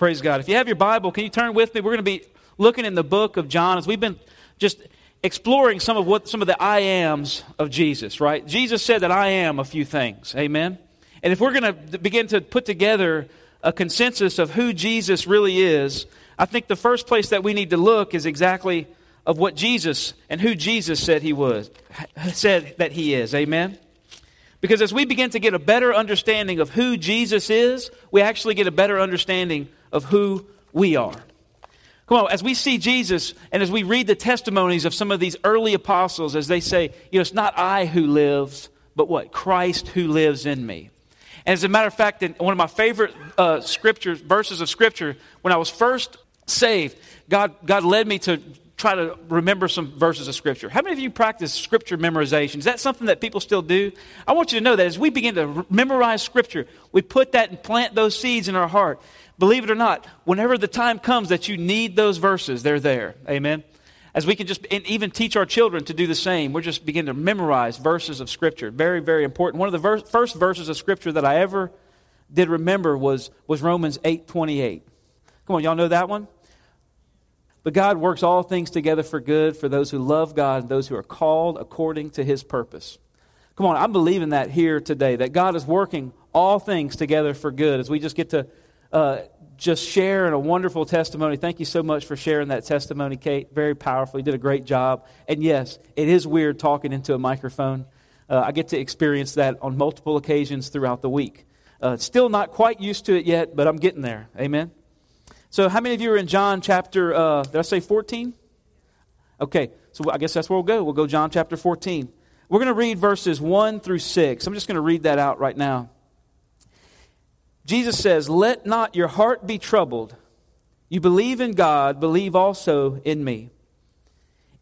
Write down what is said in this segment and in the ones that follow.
Praise God. If you have your Bible, can you turn with me? We're going to be looking in the book of John as we've been just exploring some of what some of the I ams of Jesus, right? Jesus said that I am a few things. Amen. And if we're going to begin to put together a consensus of who Jesus really is, I think the first place that we need to look is exactly of what Jesus and who Jesus said he was, said that he is. Amen. Because as we begin to get a better understanding of who Jesus is, we actually get a better understanding of who we are. Come on, as we see Jesus and as we read the testimonies of some of these early apostles, as they say, you know, it's not I who lives, but what? Christ who lives in me. And as a matter of fact, in one of my favorite uh, scriptures, verses of scripture, when I was first saved, God, God led me to try to remember some verses of scripture. How many of you practice scripture memorization? Is that something that people still do? I want you to know that as we begin to memorize scripture, we put that and plant those seeds in our heart believe it or not, whenever the time comes that you need those verses, they're there. Amen. As we can just and even teach our children to do the same, we're just beginning to memorize verses of Scripture. Very, very important. One of the ver- first verses of Scripture that I ever did remember was, was Romans 8 28. Come on, y'all know that one? But God works all things together for good for those who love God and those who are called according to his purpose. Come on, I'm believing that here today, that God is working all things together for good as we just get to uh, just sharing a wonderful testimony. Thank you so much for sharing that testimony, Kate. Very powerful. You did a great job. And yes, it is weird talking into a microphone. Uh, I get to experience that on multiple occasions throughout the week. Uh, still not quite used to it yet, but I'm getting there. Amen. So, how many of you are in John chapter, uh, did I say 14? Okay, so I guess that's where we'll go. We'll go John chapter 14. We're going to read verses 1 through 6. I'm just going to read that out right now. Jesus says, Let not your heart be troubled. You believe in God, believe also in me.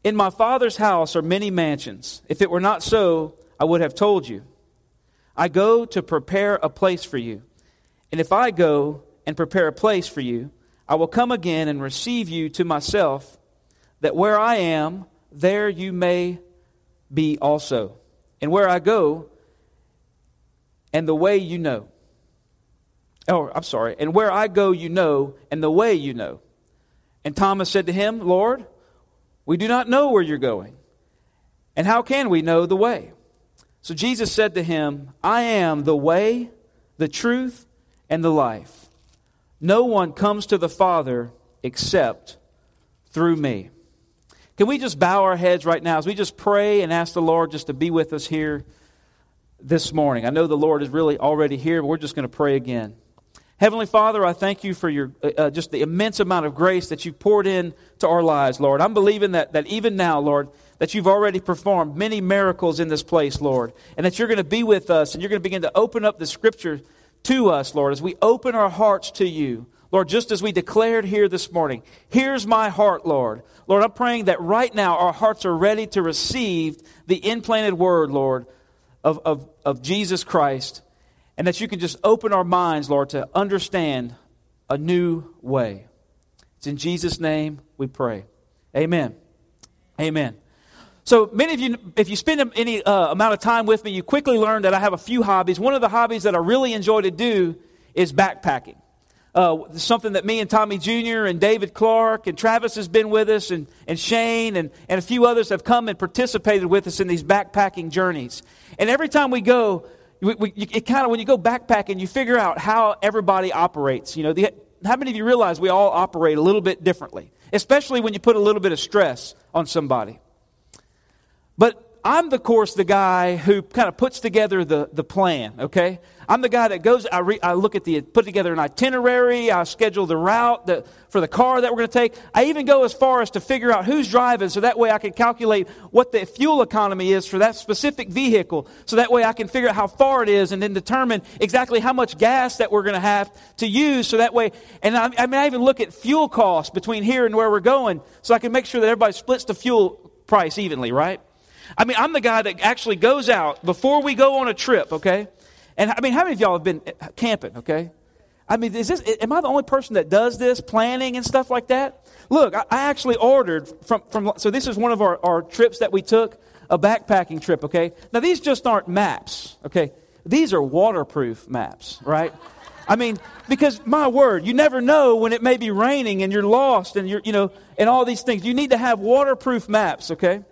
In my Father's house are many mansions. If it were not so, I would have told you. I go to prepare a place for you. And if I go and prepare a place for you, I will come again and receive you to myself, that where I am, there you may be also. And where I go, and the way you know. Oh, I'm sorry. And where I go, you know, and the way you know. And Thomas said to him, Lord, we do not know where you're going. And how can we know the way? So Jesus said to him, I am the way, the truth, and the life. No one comes to the Father except through me. Can we just bow our heads right now as we just pray and ask the Lord just to be with us here this morning? I know the Lord is really already here, but we're just going to pray again. Heavenly Father, I thank you for your uh, uh, just the immense amount of grace that you've poured in to our lives, Lord. I'm believing that, that even now, Lord, that you've already performed many miracles in this place, Lord, and that you're going to be with us and you're going to begin to open up the scripture to us, Lord, as we open our hearts to you. Lord, just as we declared here this morning, here's my heart, Lord. Lord, I'm praying that right now our hearts are ready to receive the implanted word, Lord, of, of, of Jesus Christ and that you can just open our minds, Lord, to understand a new way. It's in Jesus' name we pray. Amen. Amen. So many of you, if you spend any uh, amount of time with me, you quickly learn that I have a few hobbies. One of the hobbies that I really enjoy to do is backpacking. Uh, something that me and Tommy Jr. and David Clark and Travis has been with us, and, and Shane and, and a few others have come and participated with us in these backpacking journeys. And every time we go, we, we, it kind of when you go backpacking, you figure out how everybody operates. You know, the, how many of you realize we all operate a little bit differently, especially when you put a little bit of stress on somebody. But I'm, the course, the guy who kind of puts together the, the plan, okay? I'm the guy that goes, I, re, I look at the, put together an itinerary, I schedule the route that, for the car that we're going to take. I even go as far as to figure out who's driving so that way I can calculate what the fuel economy is for that specific vehicle. So that way I can figure out how far it is and then determine exactly how much gas that we're going to have to use so that way, and I, I mean, I even look at fuel costs between here and where we're going so I can make sure that everybody splits the fuel price evenly, right? I mean, I'm the guy that actually goes out before we go on a trip, okay? And I mean, how many of y'all have been camping, okay? I mean, is this, am I the only person that does this, planning and stuff like that? Look, I, actually ordered from, from, so this is one of our, our trips that we took, a backpacking trip, okay? Now, these just aren't maps, okay? These are waterproof maps, right? I mean, because my word, you never know when it may be raining and you're lost and you're, you know, and all these things. You need to have waterproof maps, okay?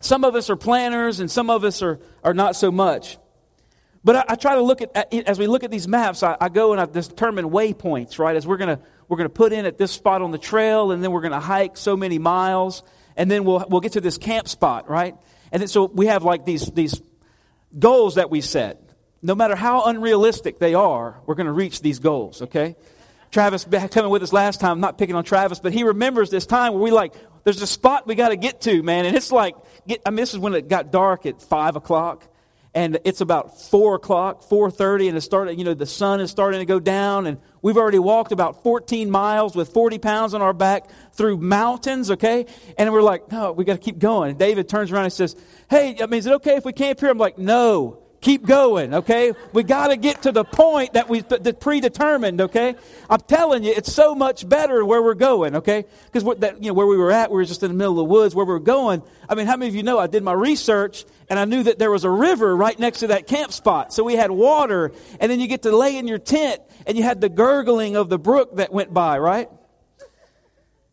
Some of us are planners and some of us are, are not so much. But I, I try to look at, as we look at these maps, I, I go and I determine waypoints, right? As we're going to, we're going to put in at this spot on the trail and then we're going to hike so many miles and then we'll, we'll get to this camp spot, right? And then, so we have like these, these goals that we set. No matter how unrealistic they are, we're going to reach these goals, okay? Travis coming with us last time, I'm not picking on Travis, but he remembers this time where we like, there's a spot we got to get to, man. And it's like, get, I mean, this is when it got dark at 5 o'clock. And it's about 4 o'clock, 4.30, and it started, you know, the sun is starting to go down. And we've already walked about 14 miles with 40 pounds on our back through mountains, okay? And we're like, no, we got to keep going. And David turns around and says, hey, I mean, is it okay if we camp here? I'm like, no keep going, okay? We got to get to the point that we that predetermined, okay? I'm telling you, it's so much better where we're going, okay? Because you know where we were at, we were just in the middle of the woods. Where we were going, I mean, how many of you know? I did my research and I knew that there was a river right next to that camp spot, so we had water, and then you get to lay in your tent, and you had the gurgling of the brook that went by, right?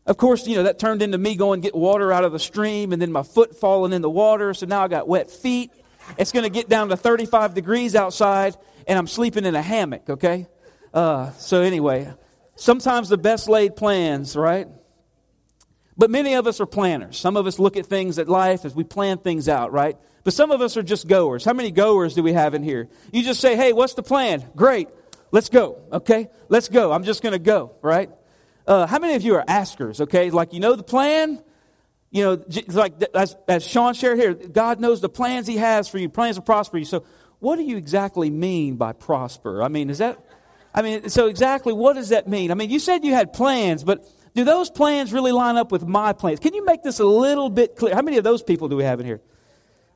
Of course, you know, that turned into me going get water out of the stream and then my foot falling in the water. So now I got wet feet. It's going to get down to 35 degrees outside, and I'm sleeping in a hammock, okay? Uh, so, anyway, sometimes the best laid plans, right? But many of us are planners. Some of us look at things at life as we plan things out, right? But some of us are just goers. How many goers do we have in here? You just say, hey, what's the plan? Great. Let's go, okay? Let's go. I'm just going to go, right? Uh, how many of you are askers, okay? Like, you know the plan, you know, like as, as Sean shared here, God knows the plans He has for you, plans to prosper you. So, what do you exactly mean by prosper? I mean, is that, I mean, so exactly what does that mean? I mean, you said you had plans, but do those plans really line up with my plans? Can you make this a little bit clear? How many of those people do we have in here?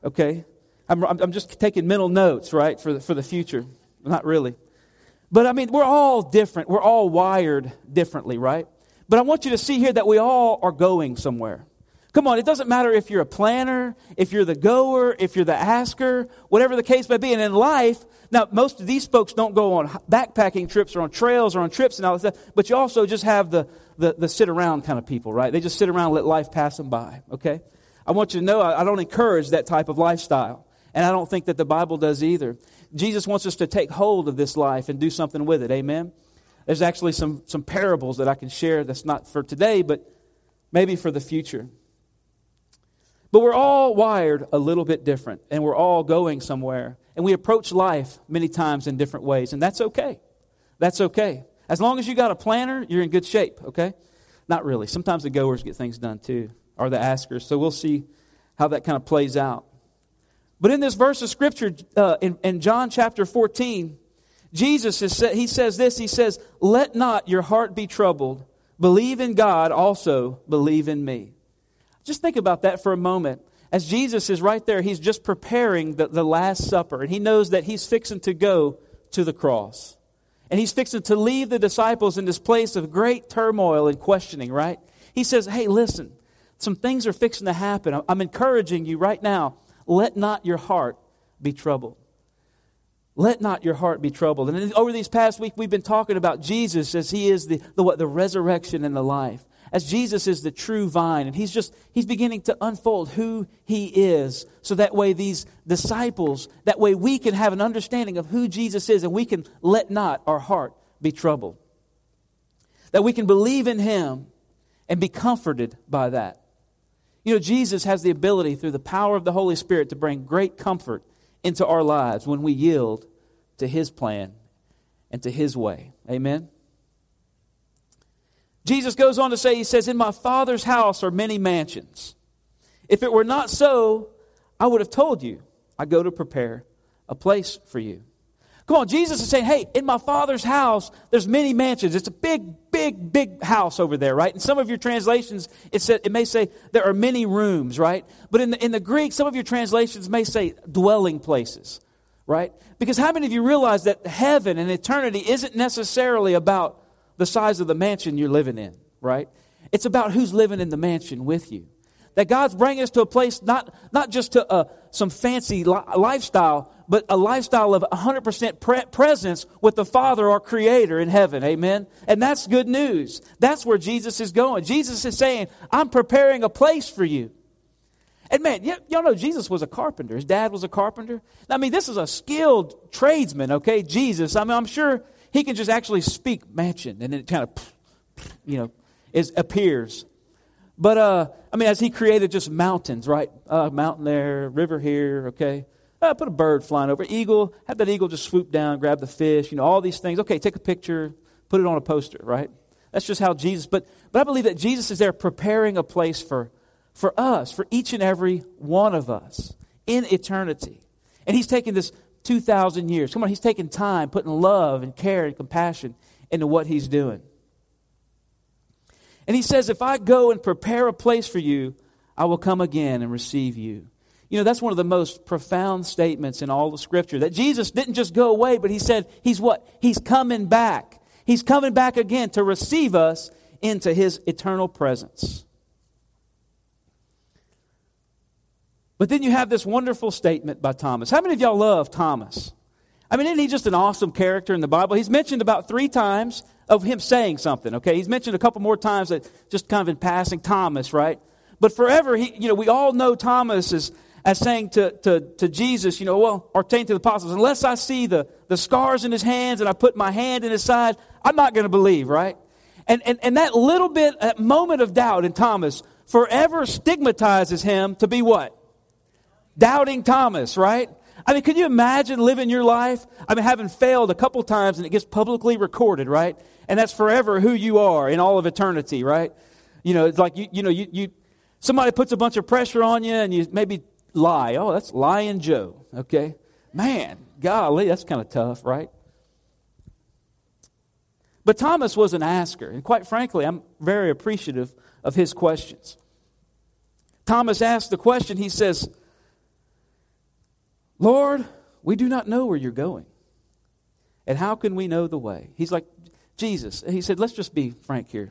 Okay. I'm, I'm just taking mental notes, right, for the, for the future. Not really. But I mean, we're all different. We're all wired differently, right? But I want you to see here that we all are going somewhere. Come on, it doesn't matter if you're a planner, if you're the goer, if you're the asker, whatever the case may be. And in life, now most of these folks don't go on backpacking trips or on trails or on trips and all that stuff, but you also just have the, the, the sit around kind of people, right? They just sit around and let life pass them by, okay? I want you to know I, I don't encourage that type of lifestyle. And I don't think that the Bible does either. Jesus wants us to take hold of this life and do something with it. Amen? There's actually some, some parables that I can share that's not for today, but maybe for the future. But we're all wired a little bit different, and we're all going somewhere. And we approach life many times in different ways, and that's okay. That's okay. As long as you got a planner, you're in good shape, okay? Not really. Sometimes the goers get things done too, or the askers. So we'll see how that kind of plays out. But in this verse of Scripture, uh, in, in John chapter 14, Jesus is, he says this He says, Let not your heart be troubled. Believe in God, also believe in me. Just think about that for a moment. As Jesus is right there, he's just preparing the, the Last Supper, and he knows that he's fixing to go to the cross. And he's fixing to leave the disciples in this place of great turmoil and questioning, right? He says, Hey, listen, some things are fixing to happen. I'm encouraging you right now. Let not your heart be troubled. Let not your heart be troubled. And over these past week, we've been talking about Jesus as he is the, the, what, the resurrection and the life as Jesus is the true vine, and he's just, he's beginning to unfold who he is. So that way, these disciples, that way we can have an understanding of who Jesus is, and we can let not our heart be troubled. That we can believe in him and be comforted by that. You know, Jesus has the ability through the power of the Holy Spirit to bring great comfort into our lives when we yield to his plan and to his way. Amen. Jesus goes on to say, He says, In my Father's house are many mansions. If it were not so, I would have told you, I go to prepare a place for you. Come on, Jesus is saying, hey, in my Father's house, there's many mansions. It's a big, big, big house over there, right? In some of your translations, it, said, it may say there are many rooms, right? But in the, in the Greek, some of your translations may say dwelling places, right? Because how many of you realize that heaven and eternity isn't necessarily about the size of the mansion you're living in, right? It's about who's living in the mansion with you. That God's bringing us to a place, not, not just to uh, some fancy li- lifestyle, but a lifestyle of 100% pre- presence with the Father, our Creator in heaven. Amen? And that's good news. That's where Jesus is going. Jesus is saying, I'm preparing a place for you. And man, y- y'all know Jesus was a carpenter. His dad was a carpenter. I mean, this is a skilled tradesman, okay? Jesus. I mean, I'm sure he can just actually speak mansion and then it kind of, you know, is, appears. But, uh, I mean, as he created just mountains, right? Uh, mountain there, river here, okay? Uh, put a bird flying over. Eagle, have that eagle just swoop down, grab the fish, you know, all these things. Okay, take a picture, put it on a poster, right? That's just how Jesus, but, but I believe that Jesus is there preparing a place for, for us, for each and every one of us in eternity. And he's taking this 2,000 years. Come on, he's taking time, putting love and care and compassion into what he's doing. And he says, If I go and prepare a place for you, I will come again and receive you. You know, that's one of the most profound statements in all the Scripture. That Jesus didn't just go away, but he said, He's what? He's coming back. He's coming back again to receive us into His eternal presence. But then you have this wonderful statement by Thomas. How many of y'all love Thomas? I mean, isn't he just an awesome character in the Bible? He's mentioned about three times of him saying something, okay? He's mentioned a couple more times that just kind of in passing, Thomas, right? But forever, he, you know, we all know Thomas as as saying to, to, to Jesus, you know, well, or saying to the apostles, unless I see the, the scars in his hands and I put my hand in his side, I'm not going to believe, right? And, and, and that little bit, that moment of doubt in Thomas forever stigmatizes him to be what? Doubting Thomas, right? I mean, can you imagine living your life? I mean, having failed a couple times and it gets publicly recorded, right? And that's forever who you are in all of eternity, right? You know, it's like you, you know, you, you somebody puts a bunch of pressure on you and you maybe lie. Oh, that's lying Joe. Okay. Man, golly, that's kind of tough, right? But Thomas was an asker, and quite frankly, I'm very appreciative of his questions. Thomas asked the question, he says, Lord, we do not know where you're going. And how can we know the way? He's like, Jesus. He said, let's just be frank here.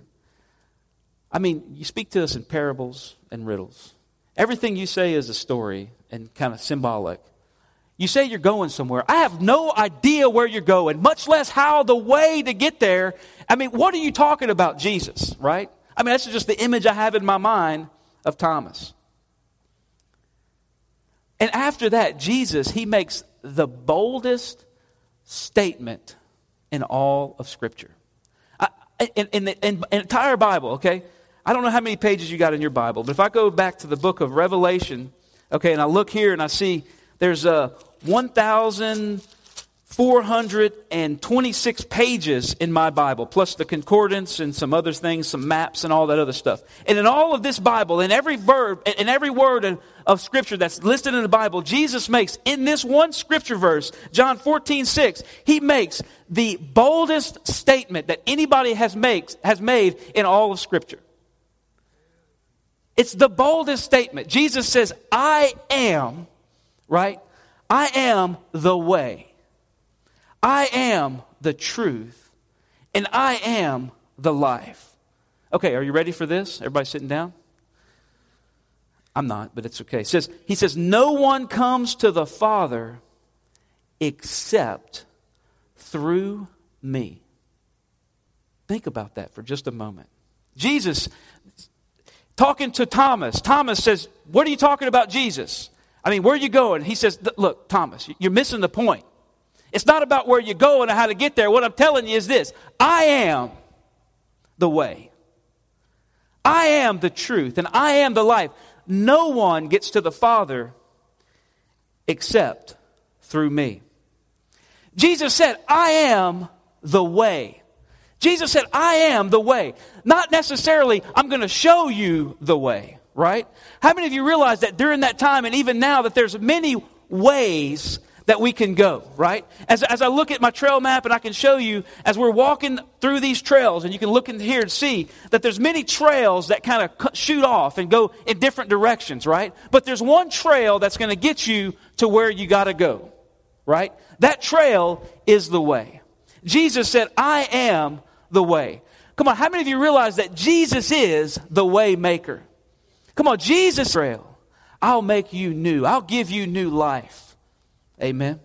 I mean, you speak to us in parables and riddles. Everything you say is a story and kind of symbolic. You say you're going somewhere. I have no idea where you're going, much less how the way to get there. I mean, what are you talking about, Jesus, right? I mean, that's just the image I have in my mind of Thomas. And after that, Jesus, he makes the boldest statement in all of Scripture. I, in, in, the in, entire Bible, okay? I don't know how many pages you got in your Bible, but if I go back to the book of Revelation, okay, and I look here and I see there's a 1,000. 426 pages in my Bible, plus the concordance and some other things, some maps and all that other stuff. And in all of this Bible, in every verb, in every word of scripture that's listed in the Bible, Jesus makes, in this one scripture verse, John 14, 6, he makes the boldest statement that anybody has, makes, has made in all of scripture. It's the boldest statement. Jesus says, I am, right? I am the way I am the truth. And I am the life. Okay, are you ready for this? Everybody sitting down? I'm not, but it's okay. He says, he says, No one comes to the Father except through me. Think about that for just a moment. Jesus talking to Thomas. Thomas says, What are you talking about, Jesus? I mean, where are you going? He says, Look, Thomas, you're missing the point. It's not about where you go and how to get there. What I'm telling you is this I am the way, I am the truth, and I am the life. No one gets to the Father except through me. Jesus said, I am the way. Jesus said, I am the way. Not necessarily, I'm going to show you the way, right? How many of you realize that during that time and even now that there's many ways that we can go, right? As, as I look at my trail map and I can show you as we're walking through these trails and you can look in here and see that there's many trails that kind of shoot off and go in different directions, right? But there's one trail that's going to get you to where you got to go, right? That trail is the way. Jesus said, I am the way. Come on, how many of you realize that Jesus is the way maker? Come on, Jesus trail. I'll make you new. I'll give you new life. Amen.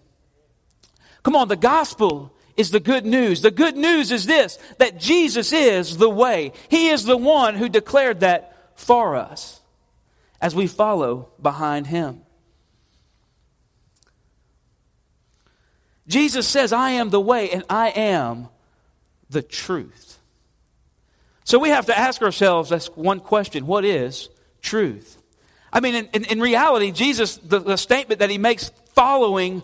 Come on, the gospel is the good news. The good news is this that Jesus is the way. He is the one who declared that for us as we follow behind him. Jesus says, I am the way and I am the truth. So we have to ask ourselves that's one question what is truth? I mean, in, in, in reality, Jesus, the, the statement that he makes following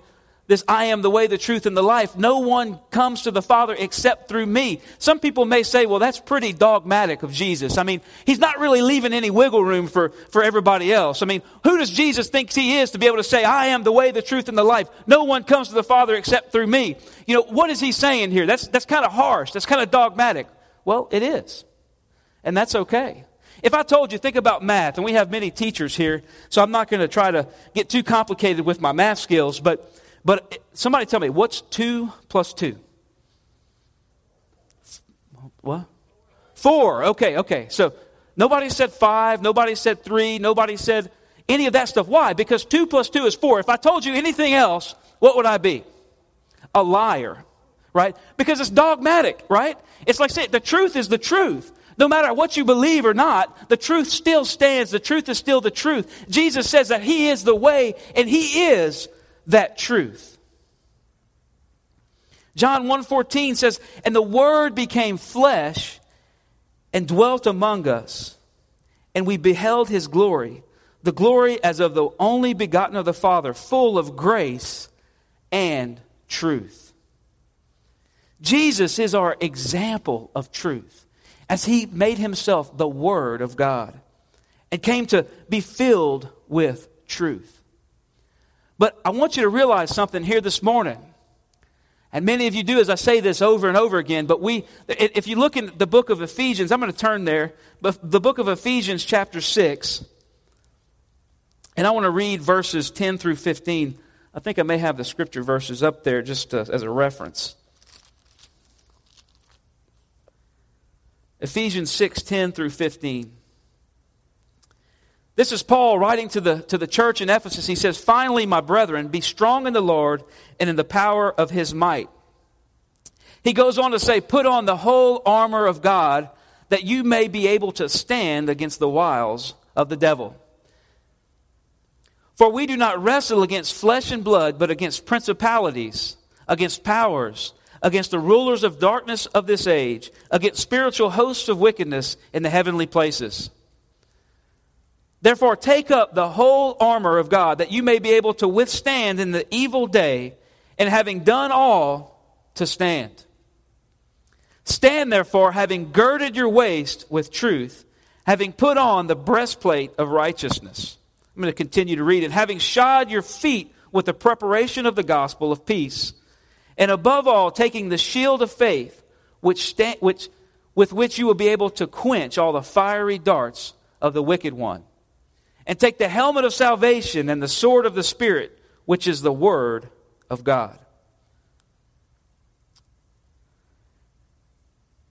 this I am the way, the truth, and the life. No one comes to the Father except through me. Some people may say, well, that's pretty dogmatic of Jesus. I mean, he's not really leaving any wiggle room for, for everybody else. I mean, who does Jesus think he is to be able to say, I am the way, the truth, and the life? No one comes to the Father except through me. You know, what is he saying here? That's, that's kind of harsh. That's kind of dogmatic. Well, it is. And that's okay. If I told you, think about math, and we have many teachers here, so I'm not going to try to get too complicated with my math skills, but but somebody tell me, what's 2 plus 2? What? 4. Okay, okay. So nobody said 5, nobody said 3, nobody said any of that stuff. Why? Because 2 plus 2 is 4. If I told you anything else, what would I be? A liar, right? Because it's dogmatic, right? It's like saying the truth is the truth. No matter what you believe or not, the truth still stands. The truth is still the truth. Jesus says that He is the way and He is that truth. John 1:14 says, "And the word became flesh and dwelt among us, and we beheld his glory, the glory as of the only begotten of the Father, full of grace and truth." Jesus is our example of truth as he made himself the word of God and came to be filled with truth. But I want you to realize something here this morning. And many of you do as I say this over and over again. But we, if you look in the book of Ephesians, I'm going to turn there, but the book of Ephesians, chapter 6, and I want to read verses 10 through 15. I think I may have the scripture verses up there just uh, as a reference. Ephesians 6 10 through 15. This is Paul writing to the, to the church in Ephesus. He says, Finally, my brethren, be strong in the Lord and in the power of his might. He goes on to say, Put on the whole armor of God that you may be able to stand against the wiles of the devil. For we do not wrestle against flesh and blood, but against principalities, against powers, against the rulers of darkness of this age, against spiritual hosts of wickedness in the heavenly places. Therefore, take up the whole armor of God that you may be able to withstand in the evil day, and having done all, to stand. Stand therefore, having girded your waist with truth, having put on the breastplate of righteousness. I'm going to continue to read it. Having shod your feet with the preparation of the gospel of peace, and above all, taking the shield of faith, which, sta- which, with which you will be able to quench all the fiery darts of the wicked one and take the helmet of salvation and the sword of the Spirit, which is the Word of God.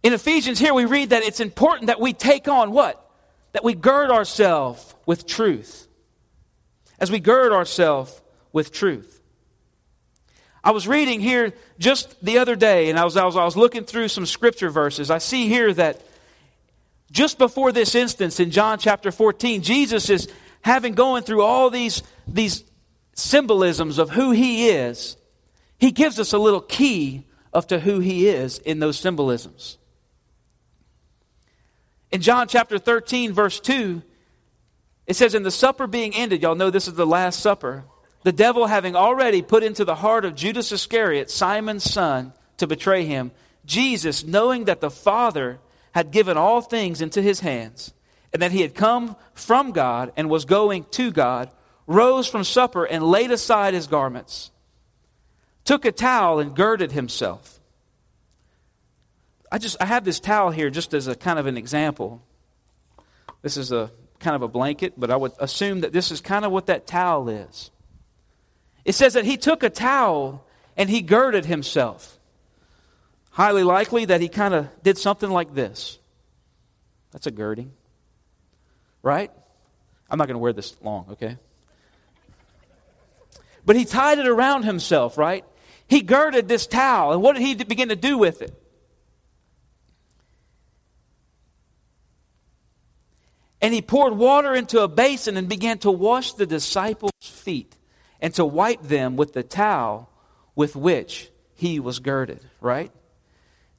In Ephesians, here we read that it's important that we take on what? That we gird ourselves with truth. As we gird ourselves with truth. I was reading here just the other day, and I was, I was, I was looking through some scripture verses. I see here that just before this instance in John chapter 14, Jesus is having going through all these, these symbolisms of who he is. He gives us a little key of to who he is in those symbolisms. In John chapter 13, verse 2, it says, In the supper being ended, y'all know this is the Last Supper, the devil having already put into the heart of Judas Iscariot, Simon's son, to betray him, Jesus, knowing that the Father had given all things into his hands, and that he had come from God and was going to God, rose from supper and laid aside his garments, took a towel and girded himself. I just I have this towel here just as a kind of an example. This is a kind of a blanket, but I would assume that this is kind of what that towel is. It says that he took a towel and he girded himself. Highly likely that he kind of did something like this. That's a girding. Right? I'm not going to wear this long, okay? But he tied it around himself, right? he girded this towel. And what did he begin to do with it? And he poured water into a basin and began to wash the disciples' feet and to wipe them with the towel with which he was girded, right?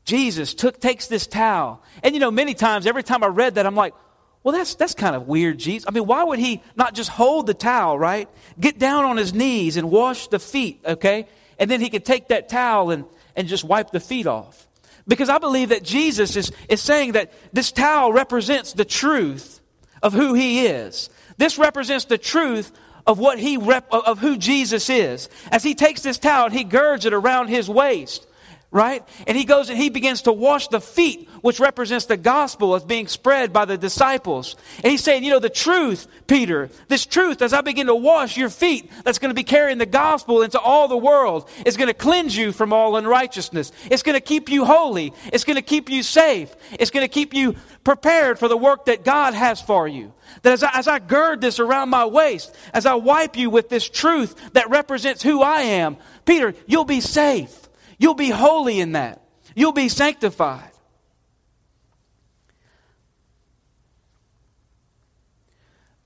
Jesus took, takes this towel. And you know, many times, every time I read that, I'm like, well, that's, that's kind of weird, Jesus. I mean, why would he not just hold the towel, right? Get down on his knees and wash the feet, okay? And then he could take that towel and, and just wipe the feet off. Because I believe that Jesus is, is saying that this towel represents the truth of who he is. This represents the truth of what he rep, of who Jesus is. As he takes this towel and he girds it around his waist, right? And he goes and he begins to wash the feet, which represents the gospel as being spread by the disciples. And he's saying, you know, the truth, Peter, this truth, as I begin to wash your feet, that's going to be carrying the gospel into all the world, is going to cleanse you from all unrighteousness. It's going to keep you holy. It's going to keep you safe. It's going to keep you prepared for the work that God has for you. That as I, as I gird this around my waist, as I wipe you with this truth that represents who I am, Peter, you'll be safe. You'll be holy in that. You'll be sanctified.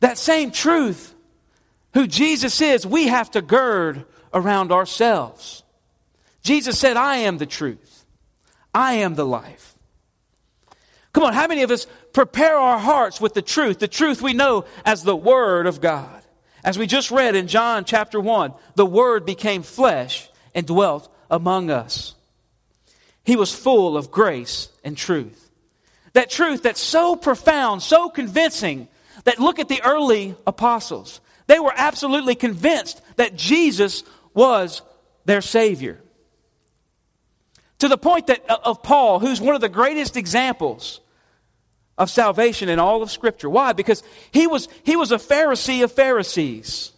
That same truth, who Jesus is, we have to gird around ourselves. Jesus said, I am the truth. I am the life. Come on, how many of us prepare our hearts with the truth, the truth we know as the Word of God? As we just read in John chapter 1, the Word became flesh and dwelt among us. He was full of grace and truth. That truth that's so profound, so convincing, that look at the early apostles. They were absolutely convinced that Jesus was their Savior. To the point that uh, of Paul, who's one of the greatest examples of salvation in all of Scripture. Why? Because he was, he was a Pharisee of Pharisees.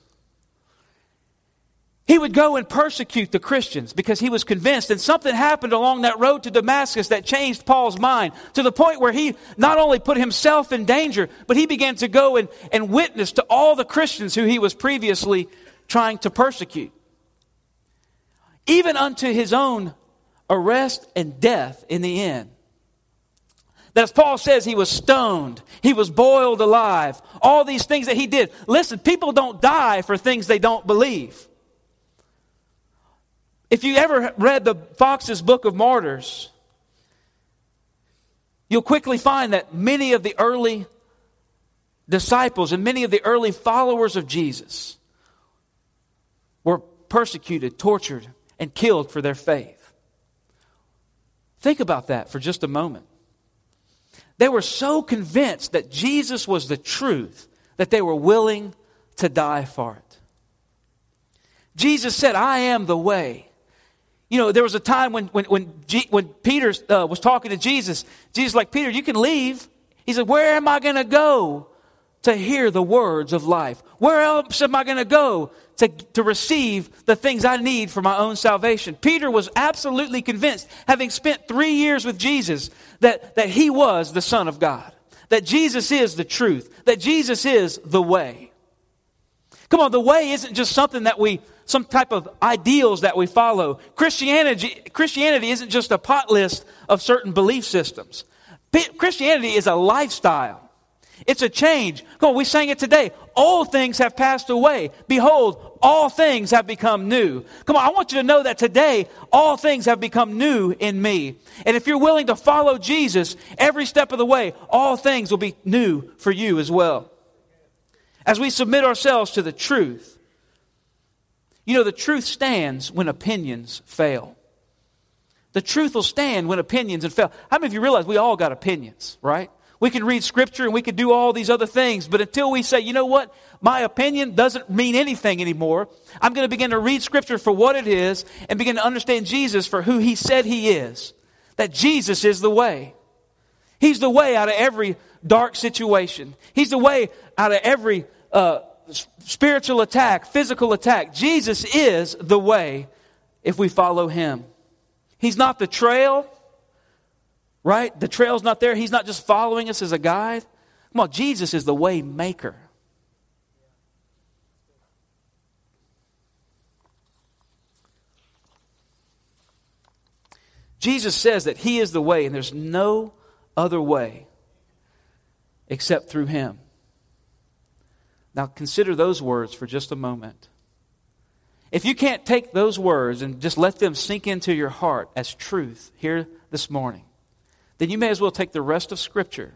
He would go and persecute the Christians because he was convinced. And something happened along that road to Damascus that changed Paul's mind to the point where he not only put himself in danger, but he began to go and, and witness to all the Christians who he was previously trying to persecute. Even unto his own arrest and death in the end. That as Paul says, he was stoned, he was boiled alive, all these things that he did. Listen, people don't die for things they don't believe. If you ever read the Fox's Book of Martyrs, you'll quickly find that many of the early disciples and many of the early followers of Jesus were persecuted, tortured, and killed for their faith. Think about that for just a moment. They were so convinced that Jesus was the truth that they were willing to die for it. Jesus said, I am the way, you know, there was a time when, when, when, G, when Peter uh, was talking to Jesus, Jesus like, Peter, you can leave. He said, where am I going to go to hear the words of life? Where else am I going to go to, to receive the things I need for my own salvation? Peter was absolutely convinced, having spent three years with Jesus, that, that he was the Son of God, that Jesus is the truth, that Jesus is the way. Come on, the way isn't just something that we some type of ideals that we follow. Christianity, Christianity isn't just a pot list of certain belief systems. Christianity is a lifestyle. It's a change. Come on, we sang it today. All things have passed away. Behold, all things have become new. Come on, I want you to know that today, all things have become new in me. And if you're willing to follow Jesus every step of the way, all things will be new for you as well. As we submit ourselves to the truth you know, the truth stands when opinions fail. The truth will stand when opinions and fail. How many of you realize we all got opinions, right? We can read scripture and we can do all these other things, but until we say, you know what, my opinion doesn't mean anything anymore, I'm going to begin to read scripture for what it is and begin to understand Jesus for who he said he is. That Jesus is the way. He's the way out of every dark situation. He's the way out of every uh, spiritual attack, physical attack. Jesus is the way if we follow him. He's not the trail, right? The trail's not there. He's not just following us as a guide. Come on, Jesus is the way maker. Jesus says that He is the way, and there's no other way except through Him. Now, consider those words for just a moment. If you can't take those words and just let them sink into your heart as truth here this morning, then you may as well take the rest of Scripture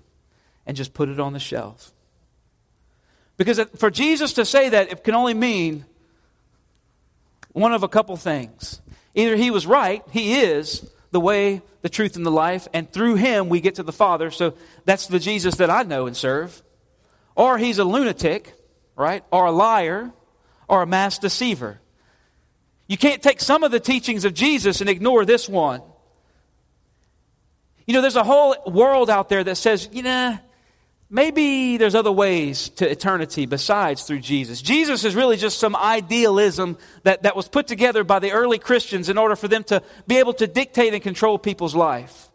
and just put it on the shelf. Because for Jesus to say that, it can only mean one of a couple things. Either he was right, he is the way, the truth, and the life, and through him we get to the Father. So that's the Jesus that I know and serve. Or he's a lunatic, right? Or a liar, or a mass deceiver. You can't take some of the teachings of Jesus and ignore this one. You know, there's a whole world out there that says, you know, maybe there's other ways to eternity besides through Jesus. Jesus is really just some idealism that, that was put together by the early Christians in order for them to be able to dictate and control people's life.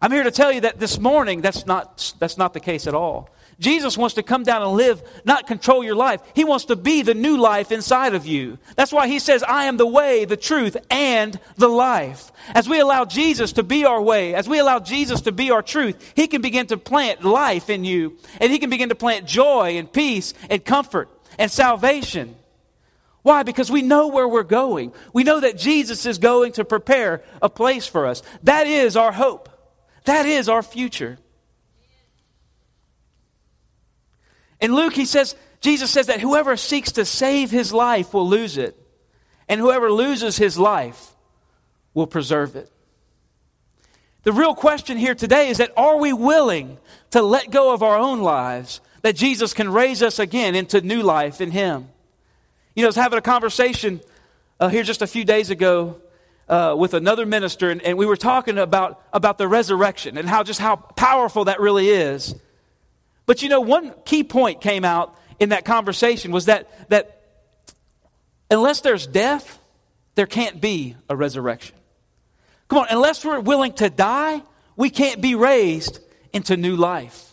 I'm here to tell you that this morning that's not, that's not the case at all. Jesus wants to come down and live, not control your life. He wants to be the new life inside of you. That's why he says, I am the way, the truth, and the life. As we allow Jesus to be our way, as we allow Jesus to be our truth, he can begin to plant life in you, and he can begin to plant joy and peace and comfort and salvation. Why? Because we know where we're going. We know that Jesus is going to prepare a place for us. That is our hope. That is our future. In Luke, he says, Jesus says that whoever seeks to save his life will lose it, and whoever loses his life will preserve it. The real question here today is that are we willing to let go of our own lives that Jesus can raise us again into new life in him? You know, I was having a conversation uh, here just a few days ago uh, with another minister, and, and we were talking about, about the resurrection and how just how powerful that really is. But you know, one key point came out in that conversation was that, that unless there's death, there can't be a resurrection. Come on, unless we're willing to die, we can't be raised into new life.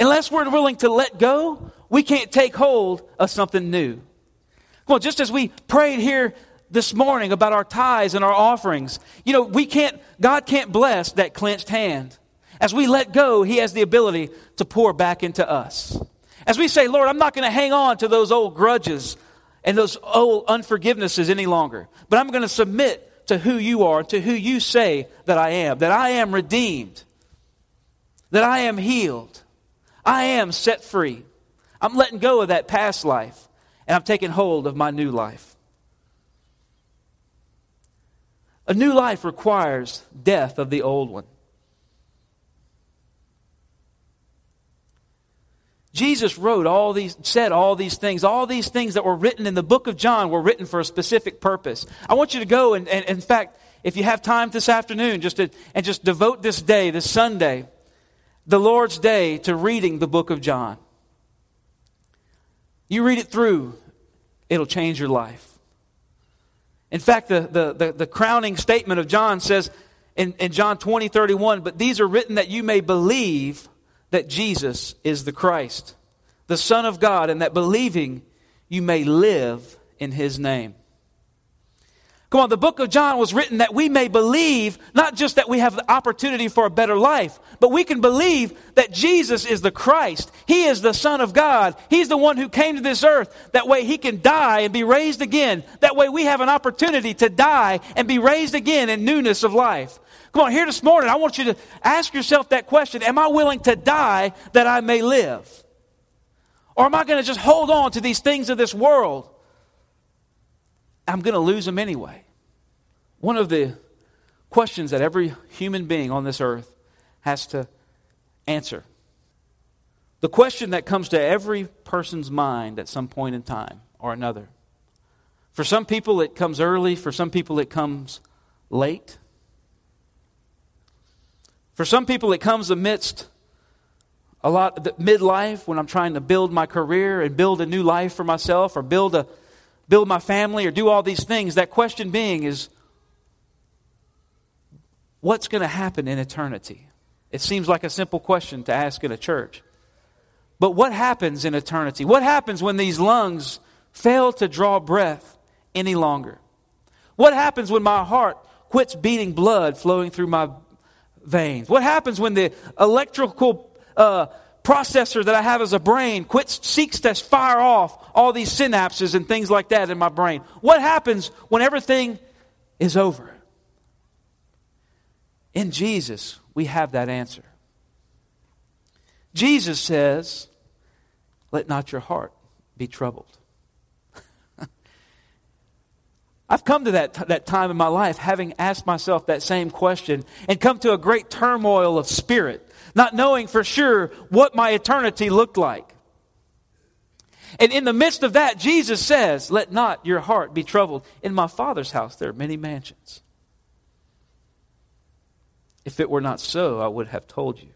Unless we're willing to let go, we can't take hold of something new. Come on, just as we prayed here this morning about our tithes and our offerings, you know, we can't, God can't bless that clenched hand. As we let go, He has the ability to pour back into us. As we say, Lord, I'm not going to hang on to those old grudges and those old unforgivenesses any longer, but I'm going to submit to who you are, to who you say that I am, that I am redeemed, that I am healed, I am set free. I'm letting go of that past life, and I'm taking hold of my new life. A new life requires death of the old one. Jesus wrote all these, said all these things. All these things that were written in the book of John were written for a specific purpose. I want you to go and, and in fact, if you have time this afternoon, just to, and just devote this day, this Sunday, the Lord's day, to reading the book of John. You read it through, it'll change your life. In fact, the, the, the, the crowning statement of John says in, in John 20, 31, but these are written that you may believe that Jesus is the Christ, the Son of God, and that believing you may live in his name. Come on, the book of John was written that we may believe, not just that we have the opportunity for a better life, but we can believe that Jesus is the Christ. He is the Son of God. He's the one who came to this earth. That way he can die and be raised again. That way we have an opportunity to die and be raised again in newness of life. Come on, here this morning, I want you to ask yourself that question Am I willing to die that I may live? Or am I going to just hold on to these things of this world? I'm going to lose them anyway. One of the questions that every human being on this earth has to answer. The question that comes to every person's mind at some point in time or another. For some people, it comes early. For some people, it comes late. For some people, it comes amidst a lot midlife when I'm trying to build my career and build a new life for myself or build a build my family or do all these things. That question being is what's going to happen in eternity? It seems like a simple question to ask in a church. But what happens in eternity? What happens when these lungs fail to draw breath any longer? What happens when my heart quits beating blood flowing through my veins? What happens when the electrical uh, processor that I have as a brain quits, seeks to fire off all these synapses and things like that in my brain? What happens when everything is over? In Jesus, we have that answer. Jesus says, Let not your heart be troubled. I've come to that, that time in my life having asked myself that same question and come to a great turmoil of spirit, not knowing for sure what my eternity looked like. And in the midst of that, Jesus says, Let not your heart be troubled. In my Father's house there are many mansions. If it were not so, I would have told you.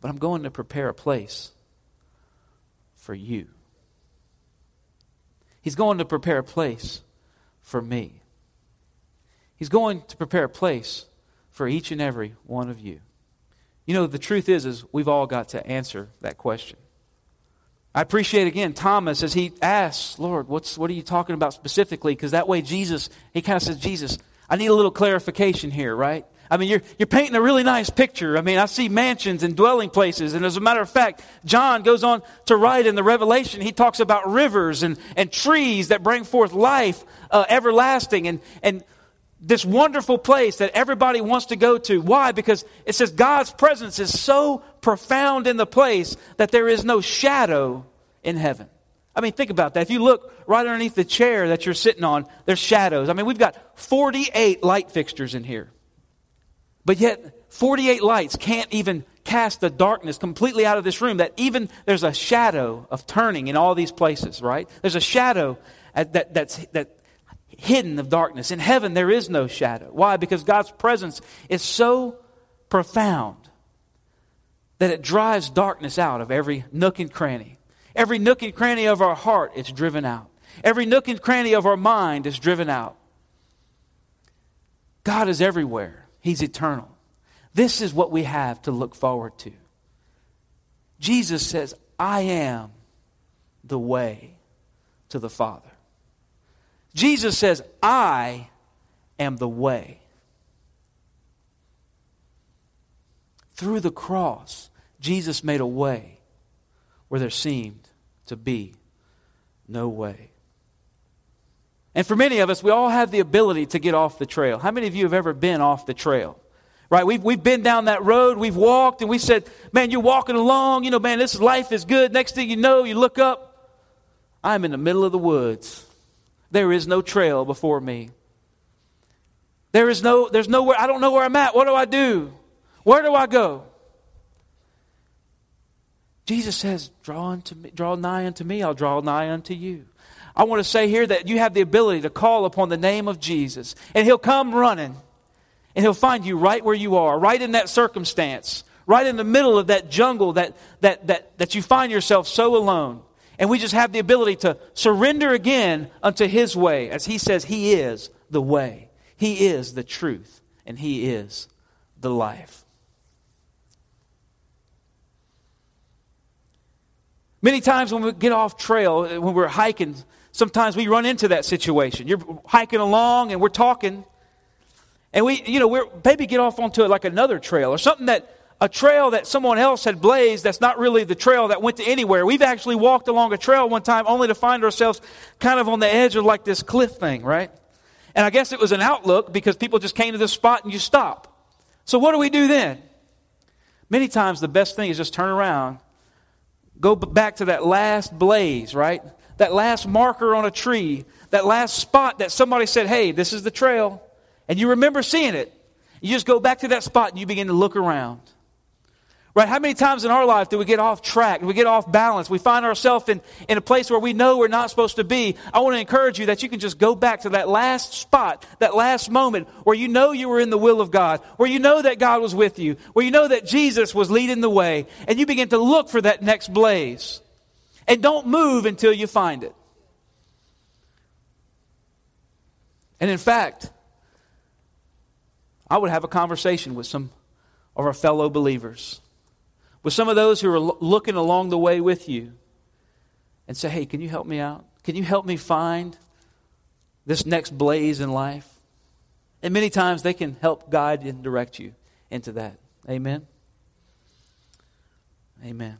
But I'm going to prepare a place for you. He's going to prepare a place for me. He's going to prepare a place for each and every one of you. You know, the truth is, is we've all got to answer that question. I appreciate again Thomas as he asks, Lord, what's, what are you talking about specifically? Because that way Jesus, he kind of says, Jesus, I need a little clarification here, right? I mean, you're, you're painting a really nice picture. I mean, I see mansions and dwelling places. And as a matter of fact, John goes on to write in the Revelation, he talks about rivers and, and trees that bring forth life uh, everlasting and, and this wonderful place that everybody wants to go to. Why? Because it says God's presence is so profound in the place that there is no shadow in heaven. I mean, think about that. If you look right underneath the chair that you're sitting on, there's shadows. I mean, we've got 48 light fixtures in here. But yet, 48 lights can't even cast the darkness completely out of this room, that even there's a shadow of turning in all these places, right? There's a shadow that, that's that hidden of darkness. In heaven, there is no shadow. Why? Because God's presence is so profound that it drives darkness out of every nook and cranny. Every nook and cranny of our heart is driven out. Every nook and cranny of our mind is driven out. God is everywhere. He's eternal. This is what we have to look forward to. Jesus says, I am the way to the Father. Jesus says, I am the way. Through the cross, Jesus made a way where there seemed to be no way. And for many of us, we all have the ability to get off the trail. How many of you have ever been off the trail? Right? We've, we've been down that road, we've walked, and we said, Man, you're walking along, you know, man, this life is good. Next thing you know, you look up, I'm in the middle of the woods. There is no trail before me. There is no, there's nowhere, I don't know where I'm at. What do I do? Where do I go? Jesus says, Draw unto me, draw nigh unto me, I'll draw nigh unto you. I want to say here that you have the ability to call upon the name of Jesus, and He'll come running, and He'll find you right where you are, right in that circumstance, right in the middle of that jungle that, that, that, that you find yourself so alone. And we just have the ability to surrender again unto His way, as He says He is the way, He is the truth, and He is the life. Many times when we get off trail, when we're hiking, sometimes we run into that situation. You're hiking along and we're talking, and we, you know, we're maybe get off onto like another trail or something that a trail that someone else had blazed that's not really the trail that went to anywhere. We've actually walked along a trail one time only to find ourselves kind of on the edge of like this cliff thing, right? And I guess it was an outlook because people just came to this spot and you stop. So what do we do then? Many times the best thing is just turn around, go back to that last blaze, right? That last marker on a tree, that last spot that somebody said, hey, this is the trail, and you remember seeing it, you just go back to that spot and you begin to look around. Right? How many times in our life do we get off track? Do we get off balance? We find ourselves in, in a place where we know we're not supposed to be. I want to encourage you that you can just go back to that last spot, that last moment where you know you were in the will of God, where you know that God was with you, where you know that Jesus was leading the way, and you begin to look for that next blaze. And don't move until you find it. And in fact, I would have a conversation with some of our fellow believers, with some of those who are looking along the way with you, and say, hey, can you help me out? Can you help me find this next blaze in life? And many times they can help guide and direct you into that. Amen. Amen.